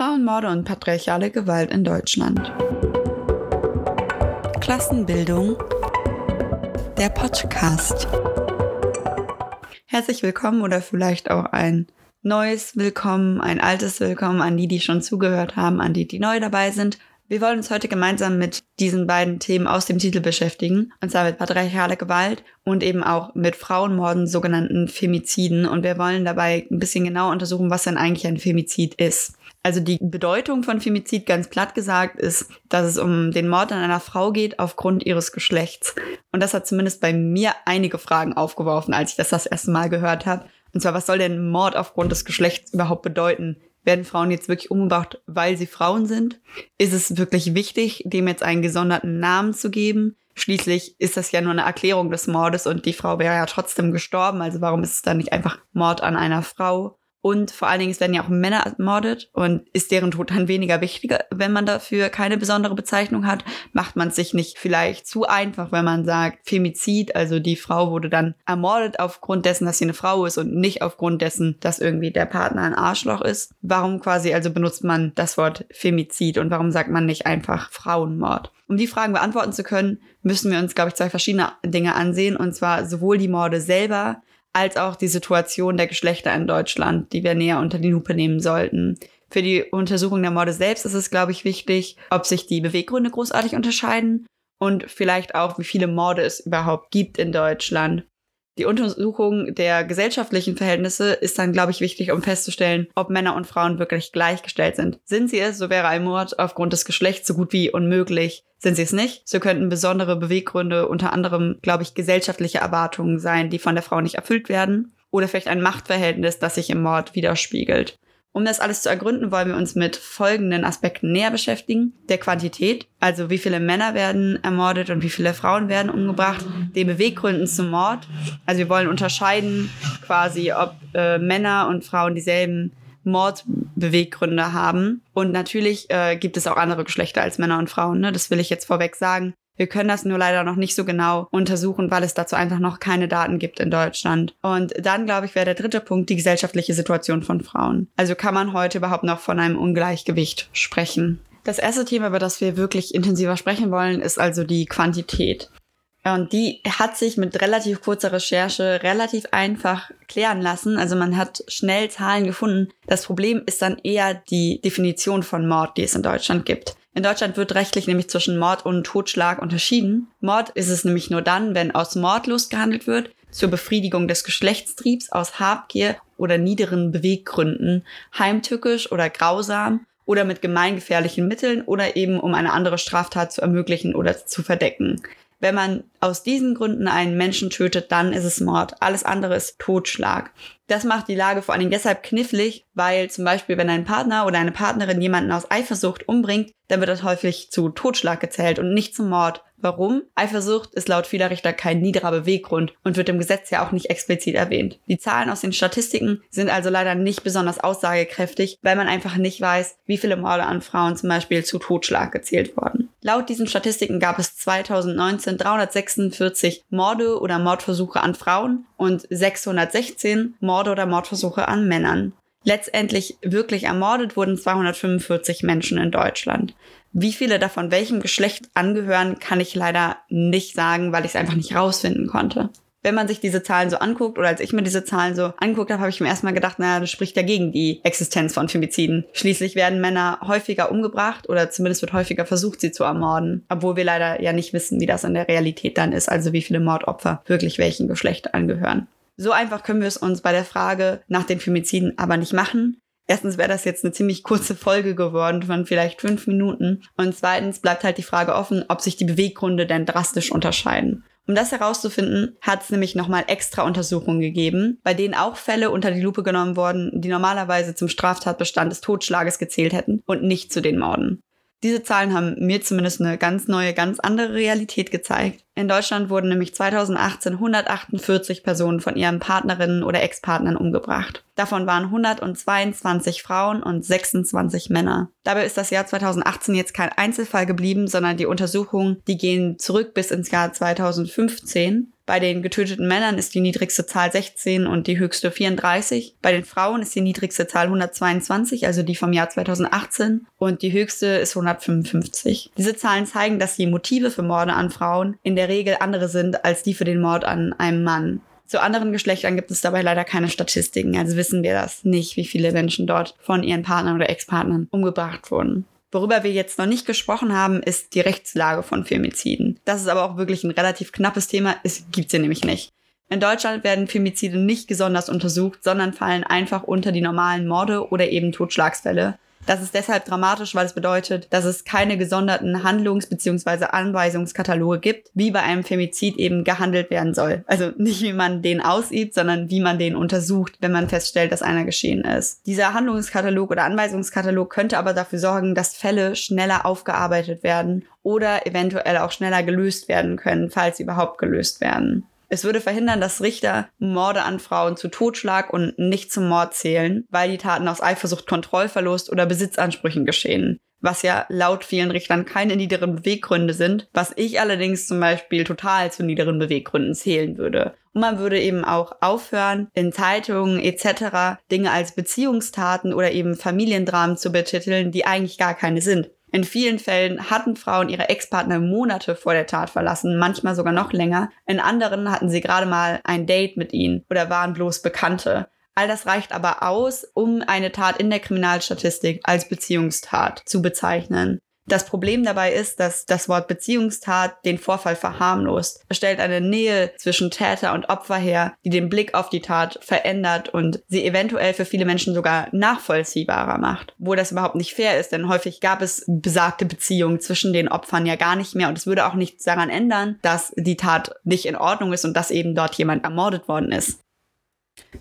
Frauenmorde und patriarchale Gewalt in Deutschland. Klassenbildung. Der Podcast. Herzlich willkommen oder vielleicht auch ein neues Willkommen, ein altes Willkommen an die, die schon zugehört haben, an die, die neu dabei sind. Wir wollen uns heute gemeinsam mit diesen beiden Themen aus dem Titel beschäftigen, und zwar mit patriarchaler Gewalt und eben auch mit Frauenmorden, sogenannten Femiziden. Und wir wollen dabei ein bisschen genau untersuchen, was denn eigentlich ein Femizid ist. Also die Bedeutung von Femizid, ganz platt gesagt, ist, dass es um den Mord an einer Frau geht aufgrund ihres Geschlechts. Und das hat zumindest bei mir einige Fragen aufgeworfen, als ich das das erste Mal gehört habe. Und zwar, was soll denn Mord aufgrund des Geschlechts überhaupt bedeuten? Werden Frauen jetzt wirklich umgebracht, weil sie Frauen sind? Ist es wirklich wichtig, dem jetzt einen gesonderten Namen zu geben? Schließlich ist das ja nur eine Erklärung des Mordes und die Frau wäre ja trotzdem gestorben. Also warum ist es dann nicht einfach Mord an einer Frau? Und vor allen Dingen, es werden ja auch Männer ermordet und ist deren Tod dann weniger wichtiger, wenn man dafür keine besondere Bezeichnung hat, macht man es sich nicht vielleicht zu einfach, wenn man sagt Femizid, also die Frau wurde dann ermordet aufgrund dessen, dass sie eine Frau ist und nicht aufgrund dessen, dass irgendwie der Partner ein Arschloch ist. Warum quasi also benutzt man das Wort Femizid und warum sagt man nicht einfach Frauenmord? Um die Fragen beantworten zu können, müssen wir uns, glaube ich, zwei verschiedene Dinge ansehen und zwar sowohl die Morde selber, als auch die Situation der Geschlechter in Deutschland, die wir näher unter die Lupe nehmen sollten. Für die Untersuchung der Morde selbst ist es, glaube ich, wichtig, ob sich die Beweggründe großartig unterscheiden und vielleicht auch, wie viele Morde es überhaupt gibt in Deutschland. Die Untersuchung der gesellschaftlichen Verhältnisse ist dann, glaube ich, wichtig, um festzustellen, ob Männer und Frauen wirklich gleichgestellt sind. Sind sie es, so wäre ein Mord aufgrund des Geschlechts so gut wie unmöglich. Sind sie es nicht, so könnten besondere Beweggründe unter anderem, glaube ich, gesellschaftliche Erwartungen sein, die von der Frau nicht erfüllt werden. Oder vielleicht ein Machtverhältnis, das sich im Mord widerspiegelt. Um das alles zu ergründen, wollen wir uns mit folgenden Aspekten näher beschäftigen. Der Quantität, also wie viele Männer werden ermordet und wie viele Frauen werden umgebracht. Den Beweggründen zum Mord. Also wir wollen unterscheiden quasi, ob äh, Männer und Frauen dieselben Mordbeweggründe haben. Und natürlich äh, gibt es auch andere Geschlechter als Männer und Frauen. Ne? Das will ich jetzt vorweg sagen. Wir können das nur leider noch nicht so genau untersuchen, weil es dazu einfach noch keine Daten gibt in Deutschland. Und dann, glaube ich, wäre der dritte Punkt die gesellschaftliche Situation von Frauen. Also kann man heute überhaupt noch von einem Ungleichgewicht sprechen. Das erste Thema, über das wir wirklich intensiver sprechen wollen, ist also die Quantität. Und die hat sich mit relativ kurzer Recherche relativ einfach klären lassen. Also man hat schnell Zahlen gefunden. Das Problem ist dann eher die Definition von Mord, die es in Deutschland gibt. In Deutschland wird rechtlich nämlich zwischen Mord und Totschlag unterschieden. Mord ist es nämlich nur dann, wenn aus Mordlust gehandelt wird, zur Befriedigung des Geschlechtstriebs, aus Habgier oder niederen Beweggründen, heimtückisch oder grausam oder mit gemeingefährlichen Mitteln oder eben um eine andere Straftat zu ermöglichen oder zu verdecken. Wenn man aus diesen Gründen einen Menschen tötet, dann ist es Mord. Alles andere ist Totschlag. Das macht die Lage vor allen Dingen deshalb knifflig, weil zum Beispiel, wenn ein Partner oder eine Partnerin jemanden aus Eifersucht umbringt, dann wird das häufig zu Totschlag gezählt und nicht zum Mord. Warum? Eifersucht ist laut vieler Richter kein niederer Beweggrund und wird im Gesetz ja auch nicht explizit erwähnt. Die Zahlen aus den Statistiken sind also leider nicht besonders aussagekräftig, weil man einfach nicht weiß, wie viele Morde an Frauen zum Beispiel zu Totschlag gezählt wurden. Laut diesen Statistiken gab es 2019 346 Morde oder Mordversuche an Frauen und 616 Morde oder Mordversuche an Männern. Letztendlich wirklich ermordet wurden 245 Menschen in Deutschland. Wie viele davon welchem Geschlecht angehören, kann ich leider nicht sagen, weil ich es einfach nicht rausfinden konnte. Wenn man sich diese Zahlen so anguckt, oder als ich mir diese Zahlen so anguckt habe, habe ich mir erstmal gedacht, naja, das spricht ja gegen die Existenz von Femiziden. Schließlich werden Männer häufiger umgebracht oder zumindest wird häufiger versucht, sie zu ermorden. Obwohl wir leider ja nicht wissen, wie das in der Realität dann ist, also wie viele Mordopfer wirklich welchem Geschlecht angehören. So einfach können wir es uns bei der Frage nach den Femiziden aber nicht machen. Erstens wäre das jetzt eine ziemlich kurze Folge geworden von vielleicht fünf Minuten. Und zweitens bleibt halt die Frage offen, ob sich die Beweggründe denn drastisch unterscheiden. Um das herauszufinden, hat es nämlich nochmal extra Untersuchungen gegeben, bei denen auch Fälle unter die Lupe genommen wurden, die normalerweise zum Straftatbestand des Totschlages gezählt hätten und nicht zu den Morden. Diese Zahlen haben mir zumindest eine ganz neue, ganz andere Realität gezeigt. In Deutschland wurden nämlich 2018 148 Personen von ihren Partnerinnen oder Ex-Partnern umgebracht. Davon waren 122 Frauen und 26 Männer. Dabei ist das Jahr 2018 jetzt kein Einzelfall geblieben, sondern die Untersuchungen, die gehen zurück bis ins Jahr 2015. Bei den getöteten Männern ist die niedrigste Zahl 16 und die höchste 34. Bei den Frauen ist die niedrigste Zahl 122, also die vom Jahr 2018, und die höchste ist 155. Diese Zahlen zeigen, dass die Motive für Morde an Frauen in der Regel andere sind als die für den Mord an einem Mann. Zu anderen Geschlechtern gibt es dabei leider keine Statistiken, also wissen wir das nicht, wie viele Menschen dort von ihren Partnern oder Ex-Partnern umgebracht wurden. Worüber wir jetzt noch nicht gesprochen haben, ist die Rechtslage von Femiziden. Das ist aber auch wirklich ein relativ knappes Thema. Es gibt sie nämlich nicht. In Deutschland werden Femizide nicht besonders untersucht, sondern fallen einfach unter die normalen Morde oder eben Totschlagsfälle. Das ist deshalb dramatisch, weil es bedeutet, dass es keine gesonderten Handlungs- bzw. Anweisungskataloge gibt, wie bei einem Femizid eben gehandelt werden soll. Also nicht wie man den ausübt, sondern wie man den untersucht, wenn man feststellt, dass einer geschehen ist. Dieser Handlungskatalog oder Anweisungskatalog könnte aber dafür sorgen, dass Fälle schneller aufgearbeitet werden oder eventuell auch schneller gelöst werden können, falls sie überhaupt gelöst werden. Es würde verhindern, dass Richter Morde an Frauen zu Totschlag und nicht zum Mord zählen, weil die Taten aus Eifersucht, Kontrollverlust oder Besitzansprüchen geschehen was ja laut vielen Richtern keine niederen Beweggründe sind, was ich allerdings zum Beispiel total zu niederen Beweggründen zählen würde. Und man würde eben auch aufhören, in Zeitungen etc. Dinge als Beziehungstaten oder eben Familiendramen zu betiteln, die eigentlich gar keine sind. In vielen Fällen hatten Frauen ihre Ex-Partner Monate vor der Tat verlassen, manchmal sogar noch länger. In anderen hatten sie gerade mal ein Date mit ihnen oder waren bloß Bekannte. All das reicht aber aus, um eine Tat in der Kriminalstatistik als Beziehungstat zu bezeichnen. Das Problem dabei ist, dass das Wort Beziehungstat den Vorfall verharmlost. Es stellt eine Nähe zwischen Täter und Opfer her, die den Blick auf die Tat verändert und sie eventuell für viele Menschen sogar nachvollziehbarer macht. Wo das überhaupt nicht fair ist, denn häufig gab es besagte Beziehungen zwischen den Opfern ja gar nicht mehr und es würde auch nichts daran ändern, dass die Tat nicht in Ordnung ist und dass eben dort jemand ermordet worden ist.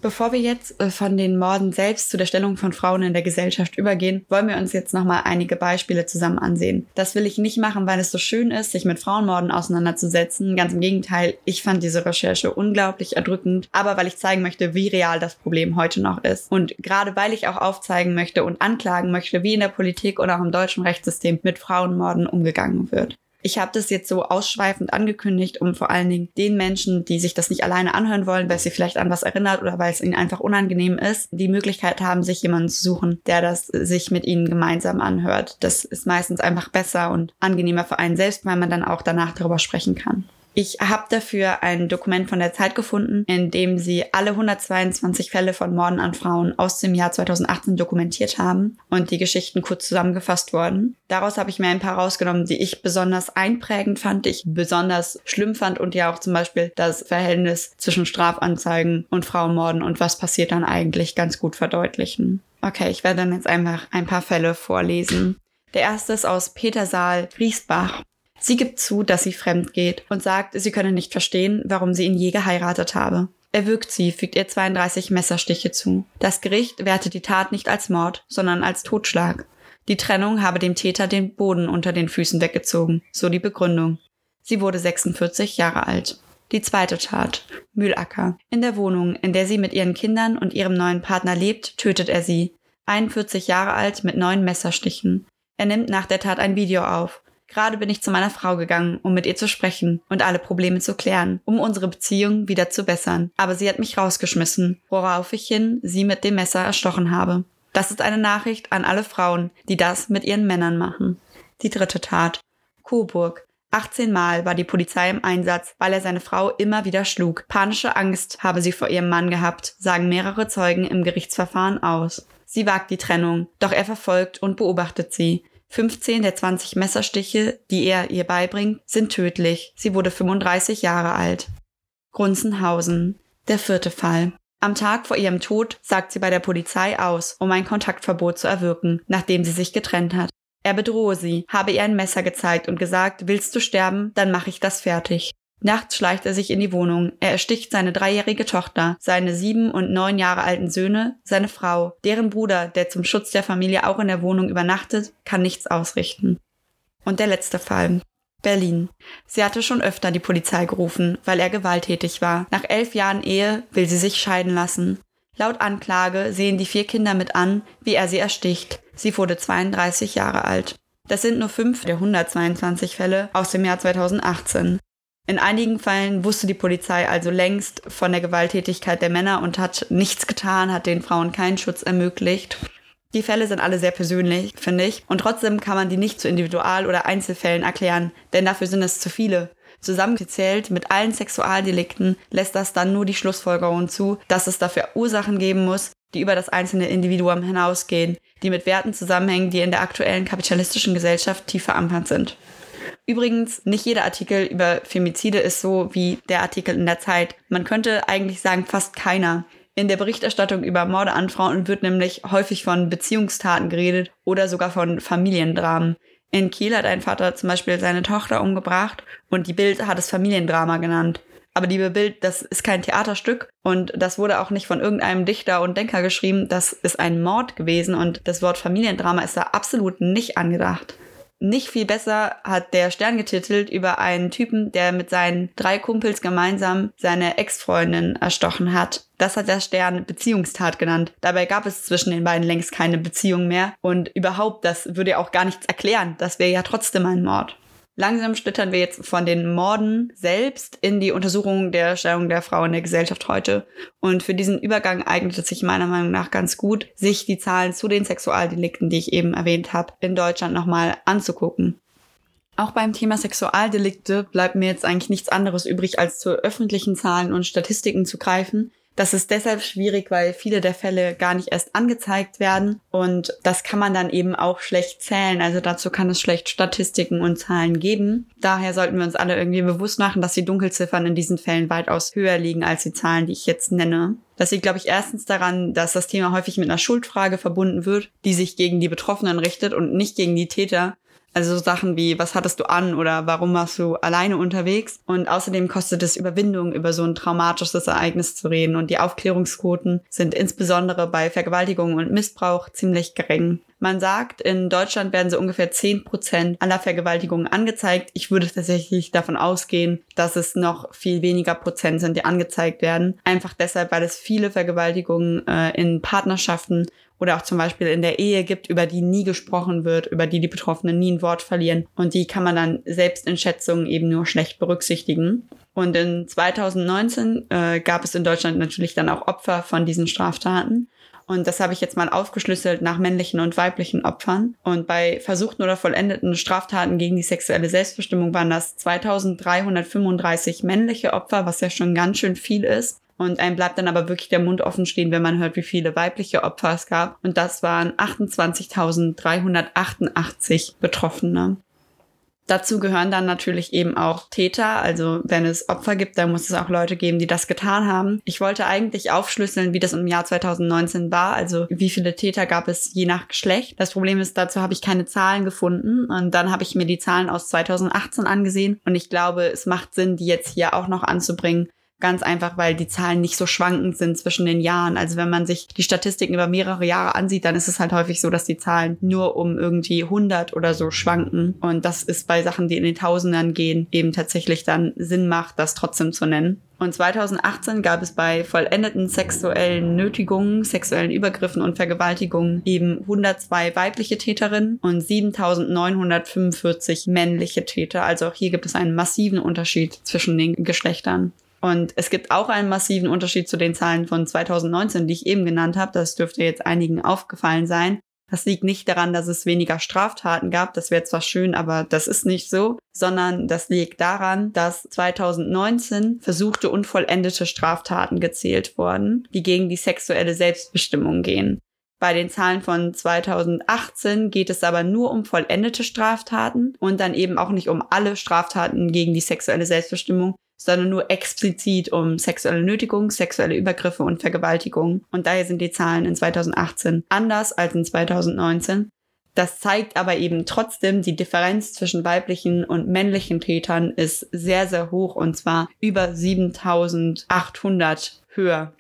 Bevor wir jetzt äh, von den Morden selbst zu der Stellung von Frauen in der Gesellschaft übergehen, wollen wir uns jetzt nochmal einige Beispiele zusammen ansehen. Das will ich nicht machen, weil es so schön ist, sich mit Frauenmorden auseinanderzusetzen. Ganz im Gegenteil, ich fand diese Recherche unglaublich erdrückend, aber weil ich zeigen möchte, wie real das Problem heute noch ist. Und gerade weil ich auch aufzeigen möchte und anklagen möchte, wie in der Politik oder auch im deutschen Rechtssystem mit Frauenmorden umgegangen wird. Ich habe das jetzt so ausschweifend angekündigt, um vor allen Dingen den Menschen, die sich das nicht alleine anhören wollen, weil sie vielleicht an was erinnert oder weil es ihnen einfach unangenehm ist, die Möglichkeit haben, sich jemanden zu suchen, der das sich mit ihnen gemeinsam anhört. Das ist meistens einfach besser und angenehmer für einen selbst, weil man dann auch danach darüber sprechen kann. Ich habe dafür ein Dokument von der Zeit gefunden, in dem sie alle 122 Fälle von Morden an Frauen aus dem Jahr 2018 dokumentiert haben und die Geschichten kurz zusammengefasst wurden. Daraus habe ich mir ein paar rausgenommen, die ich besonders einprägend fand, die ich besonders schlimm fand und ja auch zum Beispiel das Verhältnis zwischen Strafanzeigen und Frauenmorden und was passiert dann eigentlich ganz gut verdeutlichen. Okay, ich werde dann jetzt einfach ein paar Fälle vorlesen. Der erste ist aus Petersaal, Griesbach. Sie gibt zu, dass sie fremd geht und sagt, sie könne nicht verstehen, warum sie ihn je geheiratet habe. Er würgt sie, fügt ihr 32 Messerstiche zu. Das Gericht wertet die Tat nicht als Mord, sondern als Totschlag. Die Trennung habe dem Täter den Boden unter den Füßen weggezogen, so die Begründung. Sie wurde 46 Jahre alt. Die zweite Tat. Mühlacker. In der Wohnung, in der sie mit ihren Kindern und ihrem neuen Partner lebt, tötet er sie. 41 Jahre alt mit neun Messerstichen. Er nimmt nach der Tat ein Video auf. Gerade bin ich zu meiner Frau gegangen, um mit ihr zu sprechen und alle Probleme zu klären, um unsere Beziehung wieder zu bessern. Aber sie hat mich rausgeschmissen, worauf ich hin sie mit dem Messer erstochen habe. Das ist eine Nachricht an alle Frauen, die das mit ihren Männern machen. Die dritte Tat. Coburg. 18 Mal war die Polizei im Einsatz, weil er seine Frau immer wieder schlug. Panische Angst habe sie vor ihrem Mann gehabt, sagen mehrere Zeugen im Gerichtsverfahren aus. Sie wagt die Trennung, doch er verfolgt und beobachtet sie. 15 der 20 Messerstiche, die er ihr beibringt, sind tödlich. Sie wurde 35 Jahre alt. Grunzenhausen. Der vierte Fall. Am Tag vor ihrem Tod sagt sie bei der Polizei aus, um ein Kontaktverbot zu erwirken, nachdem sie sich getrennt hat. Er bedrohe sie, habe ihr ein Messer gezeigt und gesagt, willst du sterben, dann mache ich das fertig. Nachts schleicht er sich in die Wohnung. Er ersticht seine dreijährige Tochter, seine sieben und neun Jahre alten Söhne, seine Frau. Deren Bruder, der zum Schutz der Familie auch in der Wohnung übernachtet, kann nichts ausrichten. Und der letzte Fall. Berlin. Sie hatte schon öfter die Polizei gerufen, weil er gewalttätig war. Nach elf Jahren Ehe will sie sich scheiden lassen. Laut Anklage sehen die vier Kinder mit an, wie er sie ersticht. Sie wurde 32 Jahre alt. Das sind nur fünf der 122 Fälle aus dem Jahr 2018. In einigen Fällen wusste die Polizei also längst von der Gewalttätigkeit der Männer und hat nichts getan, hat den Frauen keinen Schutz ermöglicht. Die Fälle sind alle sehr persönlich, finde ich, und trotzdem kann man die nicht zu Individual- oder Einzelfällen erklären, denn dafür sind es zu viele. Zusammengezählt mit allen Sexualdelikten lässt das dann nur die Schlussfolgerung zu, dass es dafür Ursachen geben muss, die über das einzelne Individuum hinausgehen, die mit Werten zusammenhängen, die in der aktuellen kapitalistischen Gesellschaft tief verankert sind. Übrigens, nicht jeder Artikel über Femizide ist so wie der Artikel in der Zeit. Man könnte eigentlich sagen, fast keiner. In der Berichterstattung über Morde an Frauen wird nämlich häufig von Beziehungstaten geredet oder sogar von Familiendramen. In Kiel hat ein Vater zum Beispiel seine Tochter umgebracht und die Bild hat es Familiendrama genannt. Aber liebe Bild, das ist kein Theaterstück und das wurde auch nicht von irgendeinem Dichter und Denker geschrieben. Das ist ein Mord gewesen und das Wort Familiendrama ist da absolut nicht angedacht. Nicht viel besser hat der Stern getitelt über einen Typen, der mit seinen drei Kumpels gemeinsam seine Ex-Freundin erstochen hat. Das hat der Stern Beziehungstat genannt. Dabei gab es zwischen den beiden längst keine Beziehung mehr. Und überhaupt, das würde ja auch gar nichts erklären. Das wäre ja trotzdem ein Mord. Langsam schlittern wir jetzt von den Morden selbst in die Untersuchung der Stellung der Frau in der Gesellschaft heute. Und für diesen Übergang eignet es sich meiner Meinung nach ganz gut, sich die Zahlen zu den Sexualdelikten, die ich eben erwähnt habe, in Deutschland nochmal anzugucken. Auch beim Thema Sexualdelikte bleibt mir jetzt eigentlich nichts anderes übrig, als zu öffentlichen Zahlen und Statistiken zu greifen, das ist deshalb schwierig, weil viele der Fälle gar nicht erst angezeigt werden und das kann man dann eben auch schlecht zählen. Also dazu kann es schlecht Statistiken und Zahlen geben. Daher sollten wir uns alle irgendwie bewusst machen, dass die Dunkelziffern in diesen Fällen weitaus höher liegen als die Zahlen, die ich jetzt nenne. Das liegt, glaube ich, erstens daran, dass das Thema häufig mit einer Schuldfrage verbunden wird, die sich gegen die Betroffenen richtet und nicht gegen die Täter. Also so Sachen wie, was hattest du an oder warum warst du alleine unterwegs? Und außerdem kostet es Überwindung, über so ein traumatisches Ereignis zu reden. Und die Aufklärungsquoten sind insbesondere bei Vergewaltigung und Missbrauch ziemlich gering. Man sagt, in Deutschland werden so ungefähr 10 Prozent aller Vergewaltigungen angezeigt. Ich würde tatsächlich davon ausgehen, dass es noch viel weniger Prozent sind, die angezeigt werden. Einfach deshalb, weil es viele Vergewaltigungen äh, in Partnerschaften oder auch zum Beispiel in der Ehe gibt, über die nie gesprochen wird, über die die Betroffenen nie ein Wort verlieren. Und die kann man dann selbst in Schätzungen eben nur schlecht berücksichtigen. Und in 2019 äh, gab es in Deutschland natürlich dann auch Opfer von diesen Straftaten. Und das habe ich jetzt mal aufgeschlüsselt nach männlichen und weiblichen Opfern. Und bei versuchten oder vollendeten Straftaten gegen die sexuelle Selbstbestimmung waren das 2335 männliche Opfer, was ja schon ganz schön viel ist. Und einem bleibt dann aber wirklich der Mund offen stehen, wenn man hört, wie viele weibliche Opfer es gab. Und das waren 28.388 Betroffene. Dazu gehören dann natürlich eben auch Täter. Also wenn es Opfer gibt, dann muss es auch Leute geben, die das getan haben. Ich wollte eigentlich aufschlüsseln, wie das im Jahr 2019 war. Also wie viele Täter gab es je nach Geschlecht. Das Problem ist, dazu habe ich keine Zahlen gefunden. Und dann habe ich mir die Zahlen aus 2018 angesehen. Und ich glaube, es macht Sinn, die jetzt hier auch noch anzubringen, Ganz einfach, weil die Zahlen nicht so schwankend sind zwischen den Jahren. Also wenn man sich die Statistiken über mehrere Jahre ansieht, dann ist es halt häufig so, dass die Zahlen nur um irgendwie 100 oder so schwanken. Und das ist bei Sachen, die in den Tausendern gehen, eben tatsächlich dann Sinn macht, das trotzdem zu nennen. Und 2018 gab es bei vollendeten sexuellen Nötigungen, sexuellen Übergriffen und Vergewaltigungen eben 102 weibliche Täterinnen und 7945 männliche Täter. Also auch hier gibt es einen massiven Unterschied zwischen den Geschlechtern. Und es gibt auch einen massiven Unterschied zu den Zahlen von 2019, die ich eben genannt habe. Das dürfte jetzt einigen aufgefallen sein. Das liegt nicht daran, dass es weniger Straftaten gab, das wäre zwar schön, aber das ist nicht so, sondern das liegt daran, dass 2019 versuchte unvollendete Straftaten gezählt wurden, die gegen die sexuelle Selbstbestimmung gehen. Bei den Zahlen von 2018 geht es aber nur um vollendete Straftaten und dann eben auch nicht um alle Straftaten gegen die sexuelle Selbstbestimmung, sondern nur explizit um sexuelle Nötigung, sexuelle Übergriffe und Vergewaltigung. Und daher sind die Zahlen in 2018 anders als in 2019. Das zeigt aber eben trotzdem, die Differenz zwischen weiblichen und männlichen Tätern ist sehr, sehr hoch und zwar über 7800 höher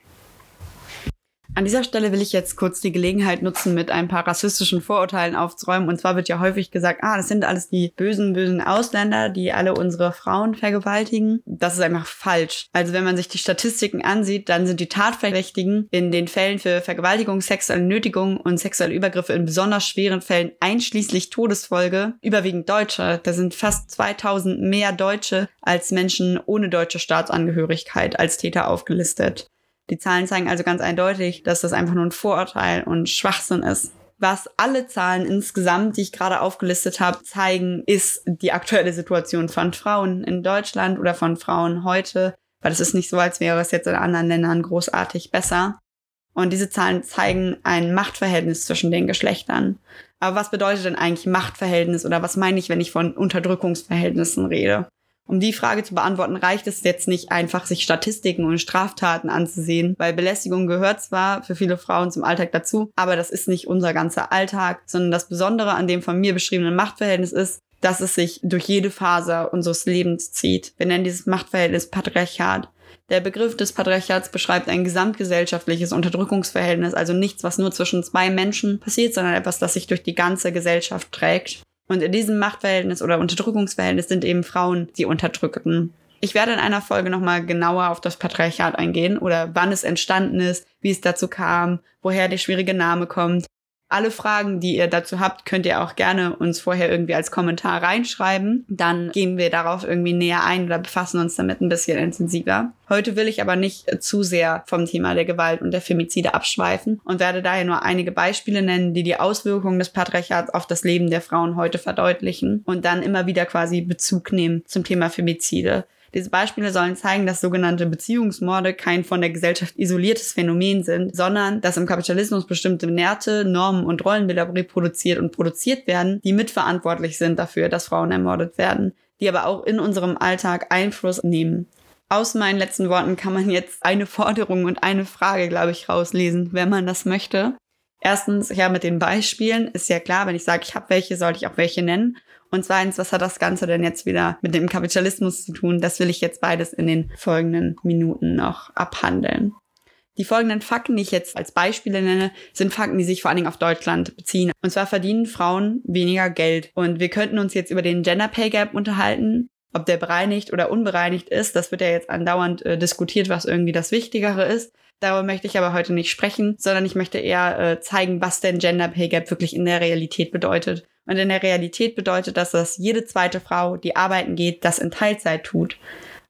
An dieser Stelle will ich jetzt kurz die Gelegenheit nutzen, mit ein paar rassistischen Vorurteilen aufzuräumen. Und zwar wird ja häufig gesagt, ah, das sind alles die bösen, bösen Ausländer, die alle unsere Frauen vergewaltigen. Das ist einfach falsch. Also wenn man sich die Statistiken ansieht, dann sind die Tatverdächtigen in den Fällen für Vergewaltigung, sexuelle Nötigung und sexuelle Übergriffe in besonders schweren Fällen einschließlich Todesfolge überwiegend Deutsche. Da sind fast 2000 mehr Deutsche als Menschen ohne deutsche Staatsangehörigkeit als Täter aufgelistet. Die Zahlen zeigen also ganz eindeutig, dass das einfach nur ein Vorurteil und Schwachsinn ist. Was alle Zahlen insgesamt, die ich gerade aufgelistet habe, zeigen, ist die aktuelle Situation von Frauen in Deutschland oder von Frauen heute, weil es ist nicht so, als wäre es jetzt in anderen Ländern großartig besser. Und diese Zahlen zeigen ein Machtverhältnis zwischen den Geschlechtern. Aber was bedeutet denn eigentlich Machtverhältnis oder was meine ich, wenn ich von Unterdrückungsverhältnissen rede? Um die Frage zu beantworten, reicht es jetzt nicht einfach, sich Statistiken und Straftaten anzusehen, weil Belästigung gehört zwar für viele Frauen zum Alltag dazu, aber das ist nicht unser ganzer Alltag, sondern das Besondere an dem von mir beschriebenen Machtverhältnis ist, dass es sich durch jede Phase unseres Lebens zieht. Wir nennen dieses Machtverhältnis Patriarchat. Der Begriff des Patriarchats beschreibt ein gesamtgesellschaftliches Unterdrückungsverhältnis, also nichts, was nur zwischen zwei Menschen passiert, sondern etwas, das sich durch die ganze Gesellschaft trägt. Und in diesem Machtverhältnis oder Unterdrückungsverhältnis sind eben Frauen die Unterdrückten. Ich werde in einer Folge nochmal genauer auf das Patriarchat eingehen oder wann es entstanden ist, wie es dazu kam, woher der schwierige Name kommt, alle Fragen, die ihr dazu habt, könnt ihr auch gerne uns vorher irgendwie als Kommentar reinschreiben. Dann gehen wir darauf irgendwie näher ein oder befassen uns damit ein bisschen intensiver. Heute will ich aber nicht zu sehr vom Thema der Gewalt und der Femizide abschweifen und werde daher nur einige Beispiele nennen, die die Auswirkungen des Patriarchats auf das Leben der Frauen heute verdeutlichen und dann immer wieder quasi Bezug nehmen zum Thema Femizide. Diese Beispiele sollen zeigen, dass sogenannte Beziehungsmorde kein von der Gesellschaft isoliertes Phänomen sind, sondern dass im Kapitalismus bestimmte Werte, Normen und Rollenbilder reproduziert und produziert werden, die mitverantwortlich sind dafür, dass Frauen ermordet werden, die aber auch in unserem Alltag Einfluss nehmen. Aus meinen letzten Worten kann man jetzt eine Forderung und eine Frage, glaube ich, rauslesen, wenn man das möchte. Erstens, ja, mit den Beispielen ist ja klar, wenn ich sage, ich habe welche, sollte ich auch welche nennen. Und zweitens, was hat das Ganze denn jetzt wieder mit dem Kapitalismus zu tun? Das will ich jetzt beides in den folgenden Minuten noch abhandeln. Die folgenden Fakten, die ich jetzt als Beispiele nenne, sind Fakten, die sich vor allen Dingen auf Deutschland beziehen. Und zwar verdienen Frauen weniger Geld. Und wir könnten uns jetzt über den Gender Pay Gap unterhalten. Ob der bereinigt oder unbereinigt ist, das wird ja jetzt andauernd äh, diskutiert, was irgendwie das Wichtigere ist. Darüber möchte ich aber heute nicht sprechen, sondern ich möchte eher äh, zeigen, was denn Gender Pay Gap wirklich in der Realität bedeutet und in der Realität bedeutet das, dass jede zweite Frau, die arbeiten geht, das in Teilzeit tut.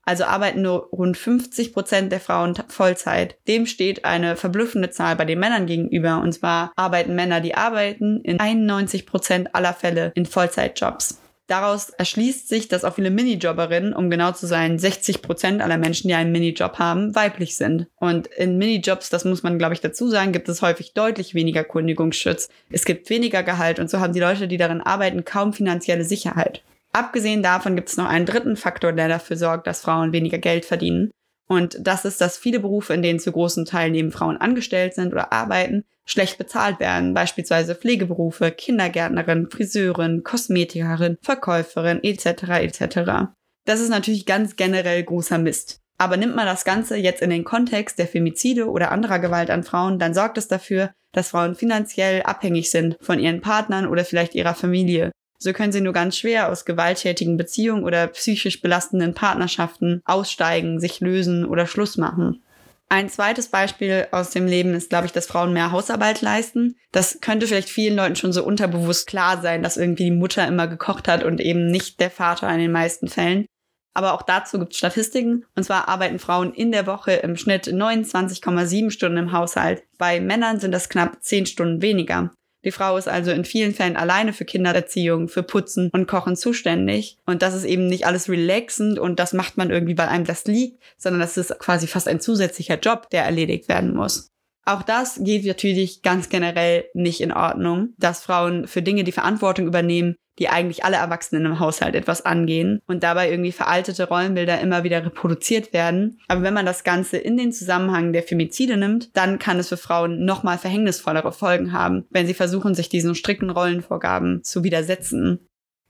Also arbeiten nur rund 50 Prozent der Frauen Vollzeit. Dem steht eine verblüffende Zahl bei den Männern gegenüber. Und zwar arbeiten Männer, die arbeiten, in 91 Prozent aller Fälle in Vollzeitjobs. Daraus erschließt sich, dass auch viele Minijobberinnen, um genau zu sein, 60 Prozent aller Menschen, die einen Minijob haben, weiblich sind. Und in Minijobs, das muss man, glaube ich, dazu sagen, gibt es häufig deutlich weniger Kündigungsschutz. Es gibt weniger Gehalt und so haben die Leute, die darin arbeiten, kaum finanzielle Sicherheit. Abgesehen davon gibt es noch einen dritten Faktor, der dafür sorgt, dass Frauen weniger Geld verdienen. Und das ist, dass viele Berufe, in denen zu großen Teilen neben Frauen angestellt sind oder arbeiten, schlecht bezahlt werden, beispielsweise Pflegeberufe, Kindergärtnerin, Friseurin, Kosmetikerin, Verkäuferin etc. etc. Das ist natürlich ganz generell großer Mist. Aber nimmt man das Ganze jetzt in den Kontext der Femizide oder anderer Gewalt an Frauen, dann sorgt es dafür, dass Frauen finanziell abhängig sind von ihren Partnern oder vielleicht ihrer Familie so können sie nur ganz schwer aus gewalttätigen Beziehungen oder psychisch belastenden Partnerschaften aussteigen, sich lösen oder Schluss machen. Ein zweites Beispiel aus dem Leben ist, glaube ich, dass Frauen mehr Hausarbeit leisten. Das könnte vielleicht vielen Leuten schon so unterbewusst klar sein, dass irgendwie die Mutter immer gekocht hat und eben nicht der Vater in den meisten Fällen. Aber auch dazu gibt es Statistiken. Und zwar arbeiten Frauen in der Woche im Schnitt 29,7 Stunden im Haushalt. Bei Männern sind das knapp 10 Stunden weniger. Die Frau ist also in vielen Fällen alleine für Kindererziehung, für Putzen und Kochen zuständig. Und das ist eben nicht alles relaxend und das macht man irgendwie, weil einem das liegt, sondern das ist quasi fast ein zusätzlicher Job, der erledigt werden muss. Auch das geht natürlich ganz generell nicht in Ordnung, dass Frauen für Dinge die Verantwortung übernehmen, die eigentlich alle Erwachsenen im Haushalt etwas angehen und dabei irgendwie veraltete Rollenbilder immer wieder reproduziert werden. Aber wenn man das Ganze in den Zusammenhang der Femizide nimmt, dann kann es für Frauen nochmal verhängnisvollere Folgen haben, wenn sie versuchen, sich diesen strikten Rollenvorgaben zu widersetzen.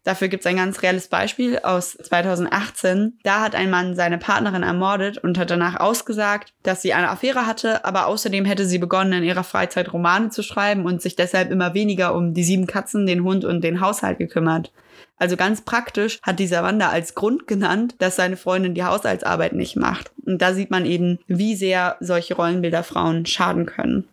Dafür gibt es ein ganz reelles Beispiel aus 2018. Da hat ein Mann seine Partnerin ermordet und hat danach ausgesagt, dass sie eine Affäre hatte, aber außerdem hätte sie begonnen, in ihrer Freizeit Romane zu schreiben und sich deshalb immer weniger um die sieben Katzen, den Hund und den Haushalt gekümmert. Also ganz praktisch hat dieser da als Grund genannt, dass seine Freundin die Haushaltsarbeit nicht macht. Und da sieht man eben, wie sehr solche Rollenbilder Frauen schaden können.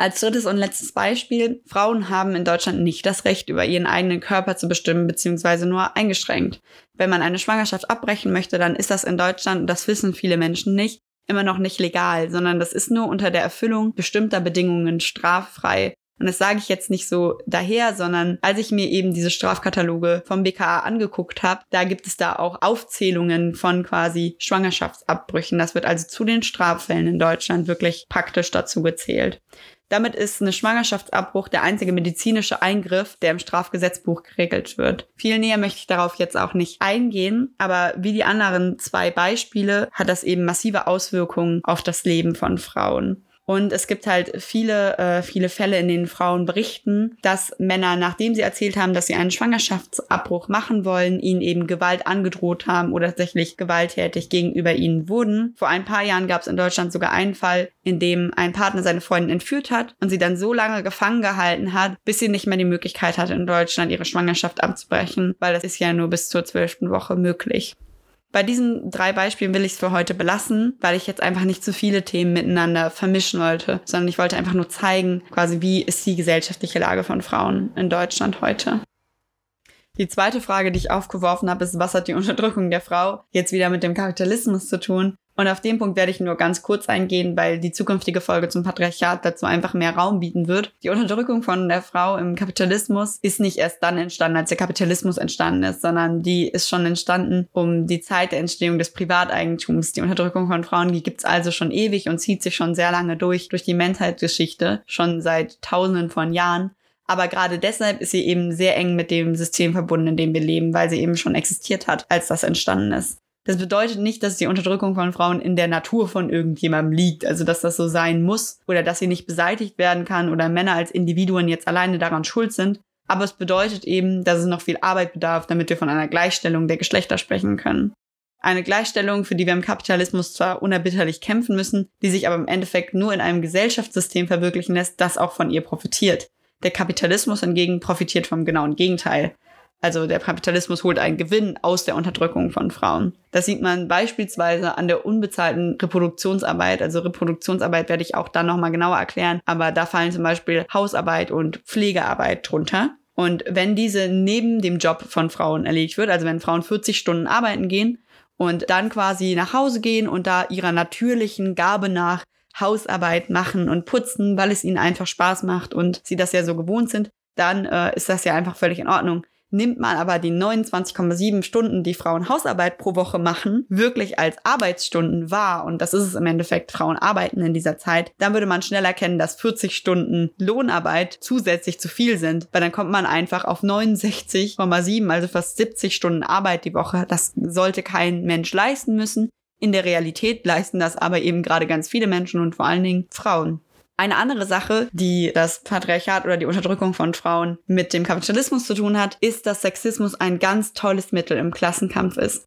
Als drittes und letztes Beispiel, Frauen haben in Deutschland nicht das Recht, über ihren eigenen Körper zu bestimmen, beziehungsweise nur eingeschränkt. Wenn man eine Schwangerschaft abbrechen möchte, dann ist das in Deutschland, das wissen viele Menschen nicht, immer noch nicht legal, sondern das ist nur unter der Erfüllung bestimmter Bedingungen straffrei. Und das sage ich jetzt nicht so daher, sondern als ich mir eben diese Strafkataloge vom BKA angeguckt habe, da gibt es da auch Aufzählungen von quasi Schwangerschaftsabbrüchen. Das wird also zu den Straffällen in Deutschland wirklich praktisch dazu gezählt. Damit ist eine Schwangerschaftsabbruch der einzige medizinische Eingriff, der im Strafgesetzbuch geregelt wird. Viel näher möchte ich darauf jetzt auch nicht eingehen, aber wie die anderen zwei Beispiele hat das eben massive Auswirkungen auf das Leben von Frauen. Und es gibt halt viele, äh, viele Fälle, in denen Frauen berichten, dass Männer, nachdem sie erzählt haben, dass sie einen Schwangerschaftsabbruch machen wollen, ihnen eben Gewalt angedroht haben oder tatsächlich gewalttätig gegenüber ihnen wurden. Vor ein paar Jahren gab es in Deutschland sogar einen Fall, in dem ein Partner seine Freundin entführt hat und sie dann so lange gefangen gehalten hat, bis sie nicht mehr die Möglichkeit hatte, in Deutschland ihre Schwangerschaft abzubrechen, weil das ist ja nur bis zur zwölften Woche möglich. Bei diesen drei Beispielen will ich es für heute belassen, weil ich jetzt einfach nicht zu viele Themen miteinander vermischen wollte, sondern ich wollte einfach nur zeigen, quasi wie ist die gesellschaftliche Lage von Frauen in Deutschland heute. Die zweite Frage, die ich aufgeworfen habe, ist, was hat die Unterdrückung der Frau jetzt wieder mit dem Kapitalismus zu tun? Und auf den Punkt werde ich nur ganz kurz eingehen, weil die zukünftige Folge zum Patriarchat dazu einfach mehr Raum bieten wird. Die Unterdrückung von der Frau im Kapitalismus ist nicht erst dann entstanden, als der Kapitalismus entstanden ist, sondern die ist schon entstanden um die Zeit der Entstehung des Privateigentums. Die Unterdrückung von Frauen, die gibt's also schon ewig und zieht sich schon sehr lange durch, durch die Menschheitsgeschichte, schon seit tausenden von Jahren. Aber gerade deshalb ist sie eben sehr eng mit dem System verbunden, in dem wir leben, weil sie eben schon existiert hat, als das entstanden ist. Das bedeutet nicht, dass die Unterdrückung von Frauen in der Natur von irgendjemandem liegt, also dass das so sein muss oder dass sie nicht beseitigt werden kann oder Männer als Individuen jetzt alleine daran schuld sind. Aber es bedeutet eben, dass es noch viel Arbeit bedarf, damit wir von einer Gleichstellung der Geschlechter sprechen können. Eine Gleichstellung, für die wir im Kapitalismus zwar unerbitterlich kämpfen müssen, die sich aber im Endeffekt nur in einem Gesellschaftssystem verwirklichen lässt, das auch von ihr profitiert. Der Kapitalismus hingegen profitiert vom genauen Gegenteil. Also der Kapitalismus holt einen Gewinn aus der Unterdrückung von Frauen. Das sieht man beispielsweise an der unbezahlten Reproduktionsarbeit. Also Reproduktionsarbeit werde ich auch dann nochmal genauer erklären. Aber da fallen zum Beispiel Hausarbeit und Pflegearbeit drunter. Und wenn diese neben dem Job von Frauen erledigt wird, also wenn Frauen 40 Stunden arbeiten gehen und dann quasi nach Hause gehen und da ihrer natürlichen Gabe nach Hausarbeit machen und putzen, weil es ihnen einfach Spaß macht und sie das ja so gewohnt sind, dann äh, ist das ja einfach völlig in Ordnung. Nimmt man aber die 29,7 Stunden, die Frauen Hausarbeit pro Woche machen, wirklich als Arbeitsstunden wahr, und das ist es im Endeffekt, Frauen arbeiten in dieser Zeit, dann würde man schnell erkennen, dass 40 Stunden Lohnarbeit zusätzlich zu viel sind, weil dann kommt man einfach auf 69,7, also fast 70 Stunden Arbeit die Woche. Das sollte kein Mensch leisten müssen. In der Realität leisten das aber eben gerade ganz viele Menschen und vor allen Dingen Frauen. Eine andere Sache, die das Patriarchat oder die Unterdrückung von Frauen mit dem Kapitalismus zu tun hat, ist, dass Sexismus ein ganz tolles Mittel im Klassenkampf ist.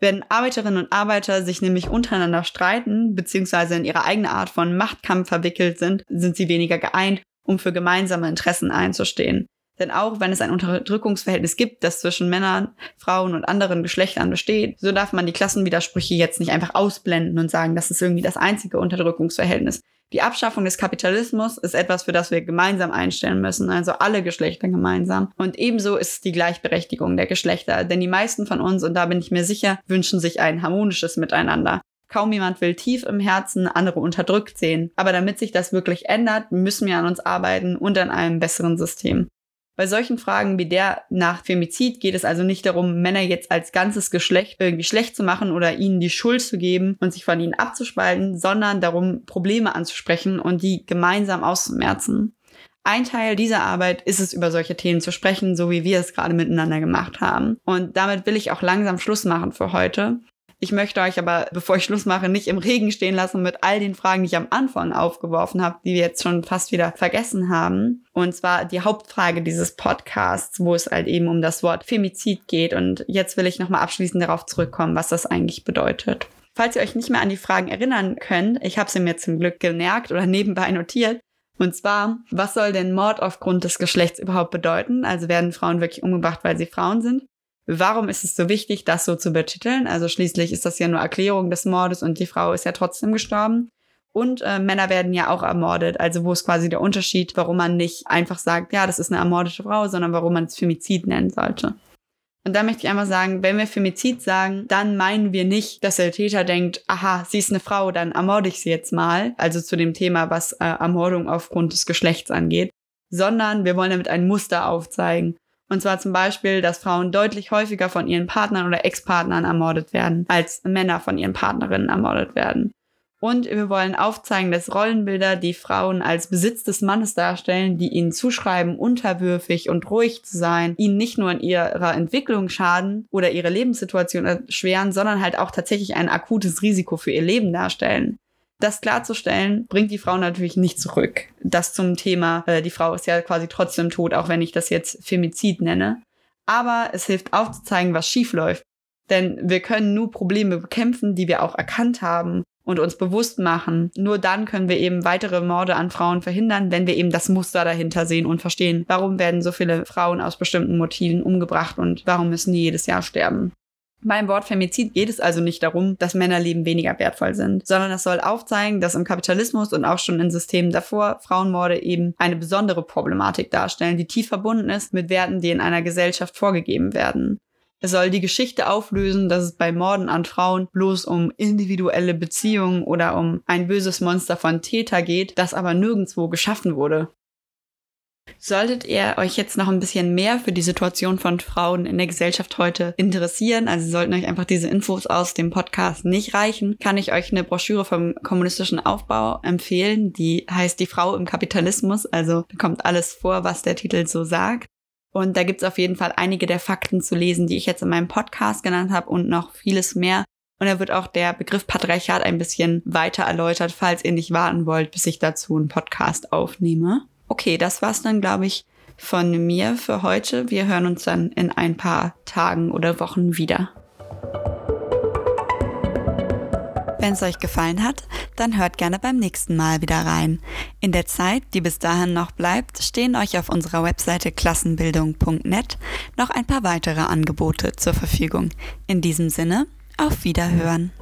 Wenn Arbeiterinnen und Arbeiter sich nämlich untereinander streiten, beziehungsweise in ihre eigene Art von Machtkampf verwickelt sind, sind sie weniger geeint, um für gemeinsame Interessen einzustehen. Denn auch wenn es ein Unterdrückungsverhältnis gibt, das zwischen Männern, Frauen und anderen Geschlechtern besteht, so darf man die Klassenwidersprüche jetzt nicht einfach ausblenden und sagen, das ist irgendwie das einzige Unterdrückungsverhältnis. Die Abschaffung des Kapitalismus ist etwas, für das wir gemeinsam einstellen müssen, also alle Geschlechter gemeinsam. Und ebenso ist es die Gleichberechtigung der Geschlechter, denn die meisten von uns, und da bin ich mir sicher, wünschen sich ein harmonisches Miteinander. Kaum jemand will tief im Herzen andere unterdrückt sehen. Aber damit sich das wirklich ändert, müssen wir an uns arbeiten und an einem besseren System. Bei solchen Fragen wie der nach Femizid geht es also nicht darum, Männer jetzt als ganzes Geschlecht irgendwie schlecht zu machen oder ihnen die Schuld zu geben und sich von ihnen abzuspalten, sondern darum, Probleme anzusprechen und die gemeinsam auszumerzen. Ein Teil dieser Arbeit ist es, über solche Themen zu sprechen, so wie wir es gerade miteinander gemacht haben. Und damit will ich auch langsam Schluss machen für heute. Ich möchte euch aber, bevor ich Schluss mache, nicht im Regen stehen lassen mit all den Fragen, die ich am Anfang aufgeworfen habe, die wir jetzt schon fast wieder vergessen haben. Und zwar die Hauptfrage dieses Podcasts, wo es halt eben um das Wort Femizid geht. Und jetzt will ich nochmal abschließend darauf zurückkommen, was das eigentlich bedeutet. Falls ihr euch nicht mehr an die Fragen erinnern könnt, ich habe sie mir zum Glück gemerkt oder nebenbei notiert. Und zwar, was soll denn Mord aufgrund des Geschlechts überhaupt bedeuten? Also werden Frauen wirklich umgebracht, weil sie Frauen sind? Warum ist es so wichtig, das so zu betiteln? Also schließlich ist das ja nur Erklärung des Mordes und die Frau ist ja trotzdem gestorben. Und äh, Männer werden ja auch ermordet. Also wo ist quasi der Unterschied, warum man nicht einfach sagt, ja, das ist eine ermordete Frau, sondern warum man es Femizid nennen sollte. Und da möchte ich einfach sagen, wenn wir Femizid sagen, dann meinen wir nicht, dass der Täter denkt, aha, sie ist eine Frau, dann ermorde ich sie jetzt mal. Also zu dem Thema, was äh, Ermordung aufgrund des Geschlechts angeht. Sondern wir wollen damit ein Muster aufzeigen. Und zwar zum Beispiel, dass Frauen deutlich häufiger von ihren Partnern oder Ex-Partnern ermordet werden, als Männer von ihren Partnerinnen ermordet werden. Und wir wollen aufzeigen, dass Rollenbilder, die Frauen als Besitz des Mannes darstellen, die ihnen zuschreiben, unterwürfig und ruhig zu sein, ihnen nicht nur in ihrer Entwicklung schaden oder ihre Lebenssituation erschweren, sondern halt auch tatsächlich ein akutes Risiko für ihr Leben darstellen. Das klarzustellen, bringt die Frau natürlich nicht zurück. Das zum Thema, äh, die Frau ist ja quasi trotzdem tot, auch wenn ich das jetzt Femizid nenne. Aber es hilft aufzuzeigen, was schief läuft. Denn wir können nur Probleme bekämpfen, die wir auch erkannt haben und uns bewusst machen. Nur dann können wir eben weitere Morde an Frauen verhindern, wenn wir eben das Muster dahinter sehen und verstehen, warum werden so viele Frauen aus bestimmten Motiven umgebracht und warum müssen die jedes Jahr sterben. Beim Wort Femizid geht es also nicht darum, dass Männerleben weniger wertvoll sind, sondern es soll aufzeigen, dass im Kapitalismus und auch schon in Systemen davor Frauenmorde eben eine besondere Problematik darstellen, die tief verbunden ist mit Werten, die in einer Gesellschaft vorgegeben werden. Es soll die Geschichte auflösen, dass es bei Morden an Frauen bloß um individuelle Beziehungen oder um ein böses Monster von Täter geht, das aber nirgendwo geschaffen wurde. Solltet ihr euch jetzt noch ein bisschen mehr für die Situation von Frauen in der Gesellschaft heute interessieren, also sollten euch einfach diese Infos aus dem Podcast nicht reichen, kann ich euch eine Broschüre vom kommunistischen Aufbau empfehlen, die heißt Die Frau im Kapitalismus, also da kommt alles vor, was der Titel so sagt. Und da gibt's auf jeden Fall einige der Fakten zu lesen, die ich jetzt in meinem Podcast genannt habe und noch vieles mehr. Und da wird auch der Begriff Patriarchat ein bisschen weiter erläutert, falls ihr nicht warten wollt, bis ich dazu einen Podcast aufnehme. Okay, das war's dann, glaube ich, von mir für heute. Wir hören uns dann in ein paar Tagen oder Wochen wieder. Wenn es euch gefallen hat, dann hört gerne beim nächsten Mal wieder rein. In der Zeit, die bis dahin noch bleibt, stehen euch auf unserer Webseite klassenbildung.net noch ein paar weitere Angebote zur Verfügung. In diesem Sinne, auf Wiederhören.